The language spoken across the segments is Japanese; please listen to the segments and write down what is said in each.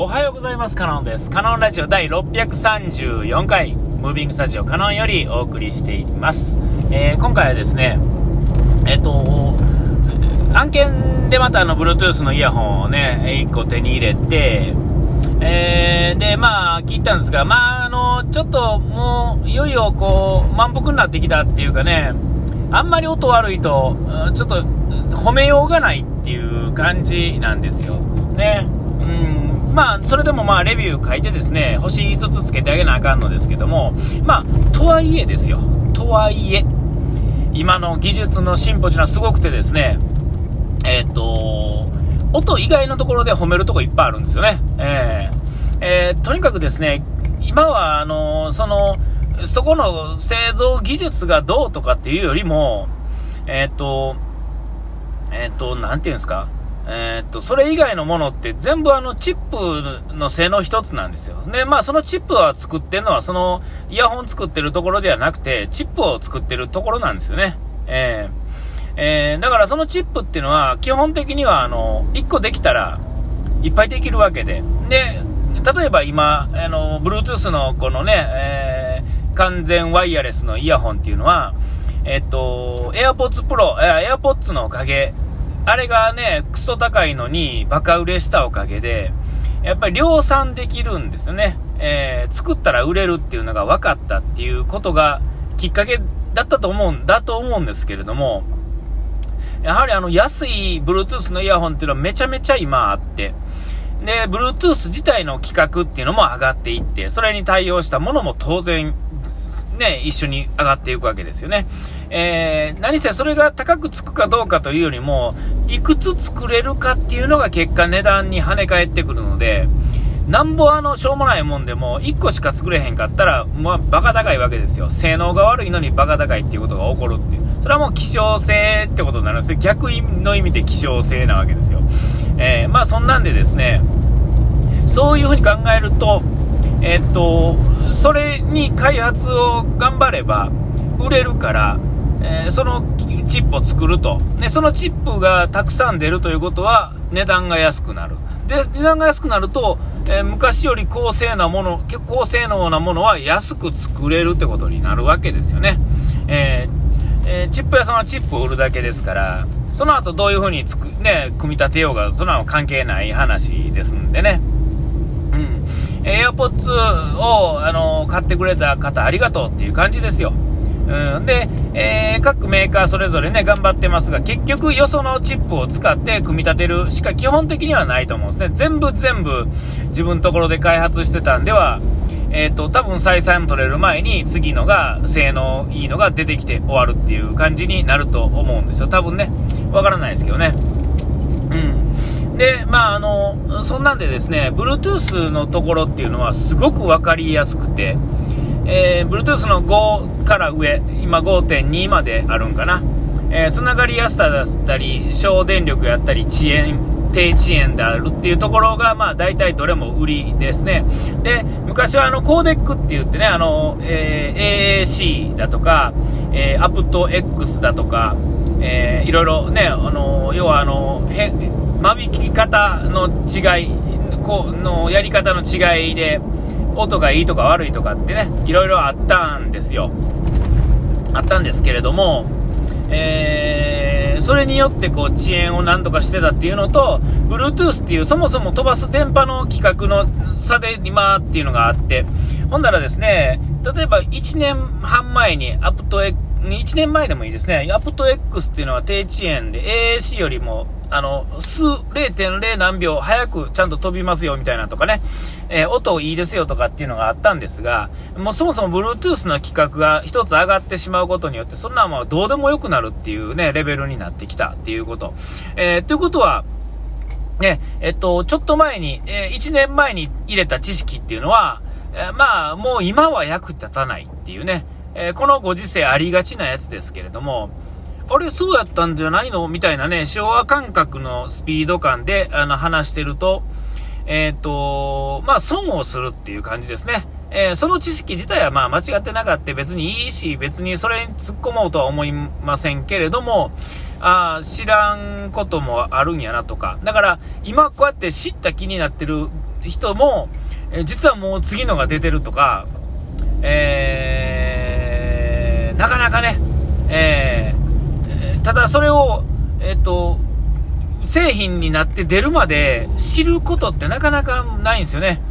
おはようございます。カノンです。カノンラジオ第634回、ムービングスタジオカノンよりお送りしています。えー、今回はですね、えっ、と、案件でまたあの、Bluetooth のイヤホンをね、1個手に入れて、えー、で、まあ、聞いたんですが、まあ、あの、ちょっともう、いよいよこう、満腹になってきたっていうかね、あんまり音悪いと、ちょっと褒めようがないっていう感じなんですよ。ね。うん。まあ、それでもまあ、レビュー書いてですね、星5つつけてあげなあかんのですけども、まあ、とはいえですよ。とはいえ、今の技術の進歩というのはすごくてですね、えー、っと、音以外のところで褒めるとこいっぱいあるんですよね。えー、えー、とにかくですね、今は、あの、その、そこの製造技術がどうとかっていうよりも、えっ、と、えっ、と、なんていうんですか、えっと、それ以外のものって全部あのチップの性の一つなんですよ。で、まあそのチップは作ってるのはそのイヤホン作ってるところではなくて、チップを作ってるところなんですよね。えー、えー、だからそのチップっていうのは基本的にはあの、1個できたらいっぱいできるわけで。で、例えば今、あの、Bluetooth のこのね、えー、完全ワイヤレスのイヤホンっていうのは、えっと、AirPods Pro、AirPods のおかげ、あれがね、クソ高いのにバカ売れしたおかげで、やっぱり量産できるんですよね。えー、作ったら売れるっていうのが分かったっていうことがきっかけだったと思うんだと思うんですけれども、やはりあの安い Bluetooth のイヤホンっていうのはめちゃめちゃ今あって、で、Bluetooth 自体の規格っていうのも上がっていって、それに対応したものも当然、ね、一緒に上がっていくわけですよね。えー、何せそれが高くつくかどうかというよりも、いくつ作れるかっていうのが結果値段に跳ね返ってくるので、なんぼあの、しょうもないもんでも、1個しか作れへんかったら、まあ、バカ高いわけですよ。性能が悪いのにバカ高いっていうことが起こるっていう。それはもう希少性ってことになるんです逆の意味で希少性なわけですよ。えー、まあそんなんでですね、そういう風に考えると、えー、っと、それに開発を頑張れば売れるから、えー、そのチップを作ると。で、そのチップがたくさん出るということは値段が安くなる。で、値段が安くなると、えー、昔より高性なもの、高性能なものは安く作れるってことになるわけですよね。えー、えー、チップ屋さんはチップを売るだけですから、その後どういう風につく、ね、組み立てようが、そんなの関係ない話ですんでね。AirPods を、あの買ってくれた方ありがとうっていう感じですよ。うん、で、えー、各メーカーそれぞれね、頑張ってますが、結局、よそのチップを使って組み立てるしか基本的にはないと思うんですね。全部全部自分のところで開発してたんでは、えっ、ー、と、多分採算取れる前に次のが、性能いいのが出てきて終わるっていう感じになると思うんですよ。多分ね、わからないですけどね。うん。で、まあ、あの、そんなんでですね、Bluetooth のところっていうのはすごくわかりやすくて、えー、Bluetooth の5から上、今5.2まであるんかな。えー、つながりやすさだったり、省電力やったり、遅延、低遅延であるっていうところが、まあ大体どれも売りですね。で、昔はあの、コーデックって言ってね、あの、えー、AAC だとか、えー、アプト X だとか、えー、いろいろね、あの、要はあの、へ、間引き方の違い、こう、のやり方の違いで、音がいいとか悪いとかってね、いろいろあったんですよ。あったんですけれども、えー、それによってこう遅延を何とかしてたっていうのと、Bluetooth っていうそもそも飛ばす電波の規格の差で今っていうのがあって、ほんだらですね、例えば1年半前にアプト X、1年前でもいいですね、アプト X っていうのは低遅延で AAC よりもあの、数0.0何秒早くちゃんと飛びますよみたいなとかね、えー、音いいですよとかっていうのがあったんですが、もうそもそも Bluetooth の規格が一つ上がってしまうことによって、そんなもうどうでもよくなるっていうね、レベルになってきたっていうこと。えー、ということは、ね、えっと、ちょっと前に、えー、1年前に入れた知識っていうのは、え、まあ、もう今は役立たないっていうね、えー、このご時世ありがちなやつですけれども、あれ、そうやったんじゃないの？みたいなね、昭和感覚のスピード感で、あの、話してると、えっ、ー、と、まあ、損をするっていう感じですね。えー、その知識自体はまあ間違ってなかった別にいいし、別にそれに突っ込もうとは思いませんけれども、ああ、知らんこともあるんやなとか。だから、今こうやって知った気になってる人も、え実はもう次のが出てるとか、えー、なかなかね、えー、ただそれを、えっ、と、製品になって出るまで知ることってなかなかないんですよね。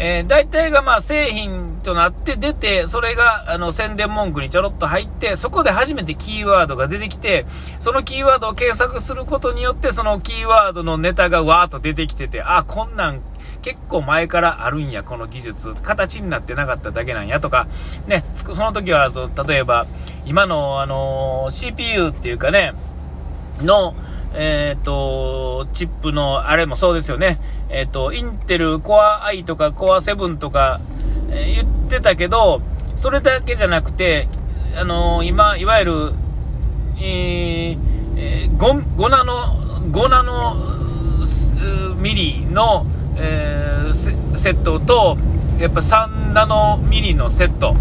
えー、大体がまあ製品となって出て、それがあの宣伝文句にちょろっと入って、そこで初めてキーワードが出てきて、そのキーワードを検索することによって、そのキーワードのネタがわーっと出てきてて、あ、こんなん結構前からあるんや、この技術。形になってなかっただけなんやとか、ね、その時は、例えば、今のあのー、CPU っていうかね、の、えっ、ー、と、チップの、あれもそうですよね。えっ、ー、と、インテル、コア i とかコア7とか、えー、言ってたけど、それだけじゃなくて、あの今、いわゆる、えー、5, 5ナノ、5ナノミリの、えー、セットと、やっぱ3ナノミリのセット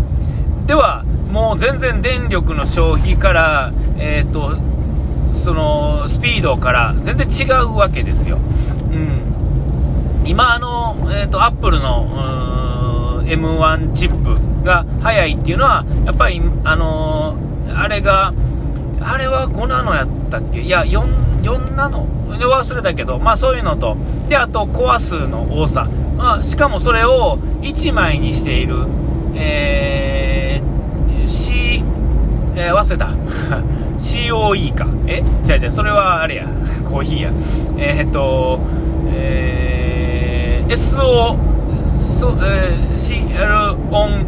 では、もう全然電力の消費から、えっ、と、そのスピードから全然違うわけですよ。うん、今あの、えーと、アップルの M1 チップが速いっていうのは、やっぱり、あのー、あれが、あれは5ナノやったっけ？いや、4、4ナノ忘れたけど、まあそういうのと、で、あとコア数の多さ。まあ、しかもそれを1枚にしている、えー、C、えー、忘れた。COE か。え？じゃあじゃあそれはあれや。コーヒーや。えー、っと、えー、SO、そえー、CL オン、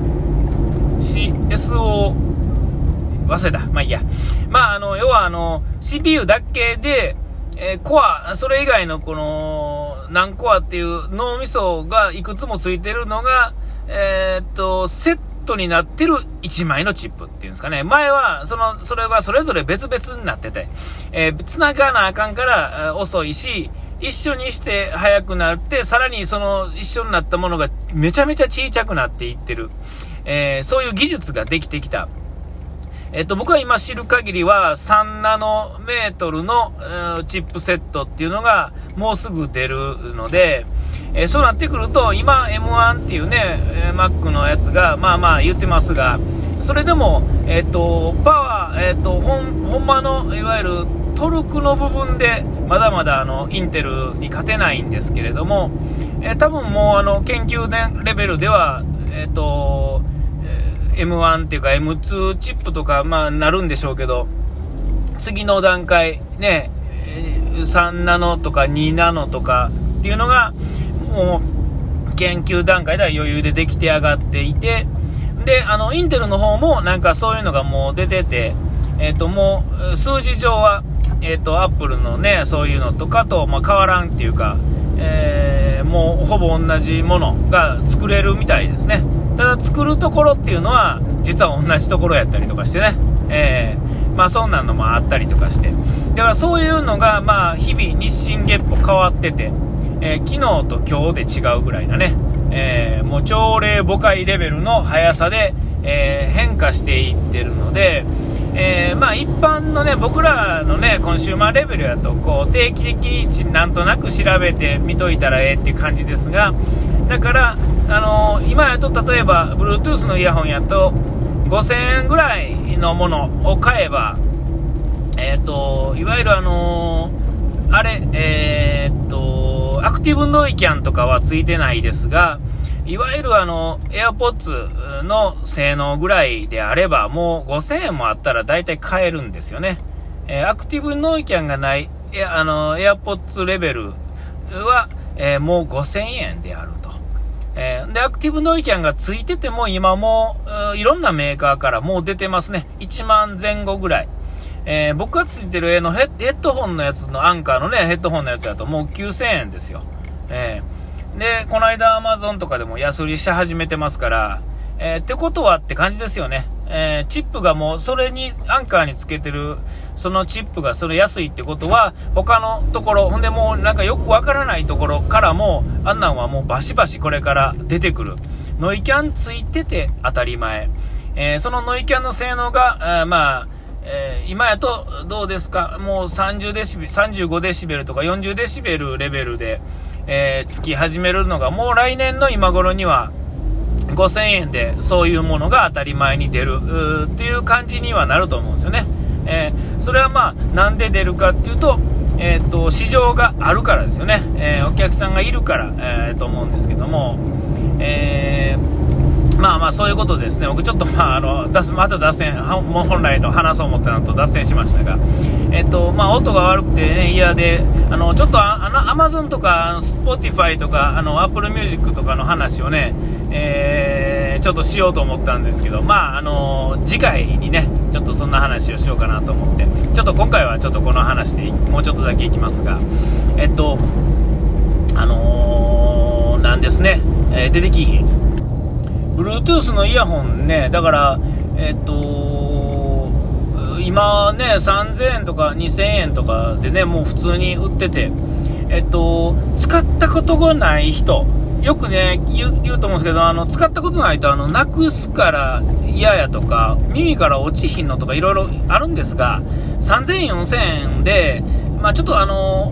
CSO、忘れた。まあいいや。まああの、要はあの、CPU だけで、えー、コア、それ以外のこの、何コアっていう脳みそがいくつもついてるのが、えー、っと、セットになってる1枚のチップっていうんですかね。前は、その、それはそれぞれ別々になってて、えー、繋がなあかんから、遅いし、一緒にして速くなって、さらにその一緒になったものがめちゃめちゃ小さくなっていってる。えー、そういう技術ができてきた。えっと、僕は今知る限りは3ナノメートルの、チップセットっていうのがもうすぐ出るので、えー、そうなってくると、今 M1 っていうね、Mac のやつが、まあまあ言ってますが、それでも、えっ、と、パワー、えっ、と、ほん、ほんまの、いわゆるトルクの部分で、まだまだあの、インテルに勝てないんですけれども、えー、多分もうあの、研究レベルでは、えっ、と、M1 っていうか M2 チップとか、まあなるんでしょうけど、次の段階、ね、3ナノとか2ナノとかっていうのが、もう研究段階では余裕でできて上がっていて、で、あの、インテルの方もなんかそういうのがもう出てて、えっ、ー、と、もう数字上は、えっ、ー、と、アップルのね、そういうのとかと、まあ、変わらんっていうか、えー、ほぼ同じものが作れるみたいですね。ただ作るところっていうのは、実は同じところやったりとかしてね。えー、まあそんなのもあったりとかして。だからそういうのが、まあ日々日進月歩変わってて、えー、昨日と今日で違うぐらいなね、えー、もう朝礼母会レベルの速さで、え、変化していってるので、えー、まあ一般のね、僕らのね、コンシューマーレベルやと、こう、定期的になんとなく調べて見といたらええっていう感じですが、だから、あのー、今やと例えば、Bluetooth のイヤホンやと、5000円ぐらいのものを買えば、えっ、ー、と、いわゆるあのあれ、えっと、アクティブノイキャンとかはついてないですが、いわゆるあの、AirPods の性能ぐらいであれば、もう5000円もあったら大体買えるんですよね。えー、アクティブノイキャンがない、えあの、AirPods レベルは、えー、もう5000円であると。えー、で、アクティブノイキャンがついてても今もう、いろんなメーカーからもう出てますね。1万前後ぐらい。えー、僕がついてる絵のヘッドホンのやつのアンカーのね、ヘッドホンのやつだともう9000円ですよ。えー、で、この間アマゾンとかでも安売りし始めてますから、えー、ってことはって感じですよね。えー、チップがもうそれにアンカーにつけてるそのチップがそれ安いってことは他のところほんでもうなんかよくわからないところからもあんなんはもうバシバシこれから出てくる。ノイキャンついてて当たり前、えー、そのノイキャンの性能が、まあえー、今やとどうですか？もう30デシベル、35デシベルとか40デシベルレベルで、えー、つき始めるのが、もう来年の今頃には、5000円でそういうものが当たり前に出るっていう感じにはなると思うんですよね。えー、それはまあ、なんで出るかっていうと、えーと、市場があるからですよね、えー、お客さんがいるから、えー、と思うんですけども、えー、まあまあそういうことですね、僕ちょっと、まあ、あのまた脱線、もう本来の話そう思ったのと脱線しましたが、えっとまあ、音が悪くて、ね、嫌で、あのちょっとあの Amazon とか Spotify とかあの Apple Music とかの話をね、えー、ちょっとしようと思ったんですけど、まあ、あの次回にね、ちょっとそんな話をしようかなと思って、ちょっと今回はちょっとこの話でもうちょっとだけいきますが、えっと、あのー、なんですね、えー、出てきひん。Bluetooth のイヤホンね、だから、えっと、今ね、3000円とか2000円とかでね、もう普通に売ってて、えっと、使ったことがない人、よくね言う、言うと思うんですけど、あの、使ったことないと、あの、なくすから嫌やとか、耳から落ちひんのとかいろいろあるんですが、3000円、4000円で、まあちょっとあの、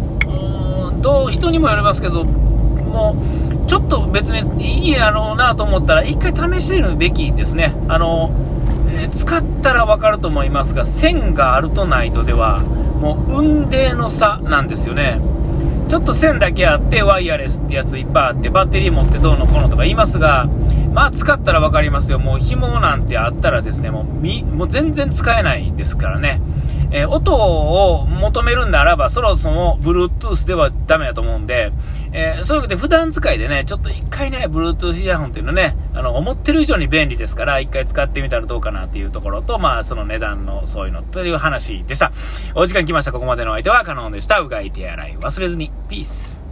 どう、人にもよりますけど、別にいいやろうなと思ったら、一回試してみるべきですね。あの、え使ったらわかると思いますが、線があるとないとでは、もう運命の差なんですよね。ちょっと線だけあってワイヤレスってやついっぱいあってバッテリー持ってどうのこうのとか言いますがまあ使ったら分かりますよもう紐なんてあったらですねもうみもう全然使えないですからねえー、音を求めるんならば、そろそろ Bluetooth ではダメだと思うんで、えー、そういうことで普段使いでね、ちょっと一回ね、Bluetooth イヤホンっていうのね、あの、思ってる以上に便利ですから、一回使ってみたらどうかなっていうところと、まあ、その値段のそういうのという話でした。お時間来ました。ここまでの相手はカノンでした。うがい手洗い忘れずに。ピース。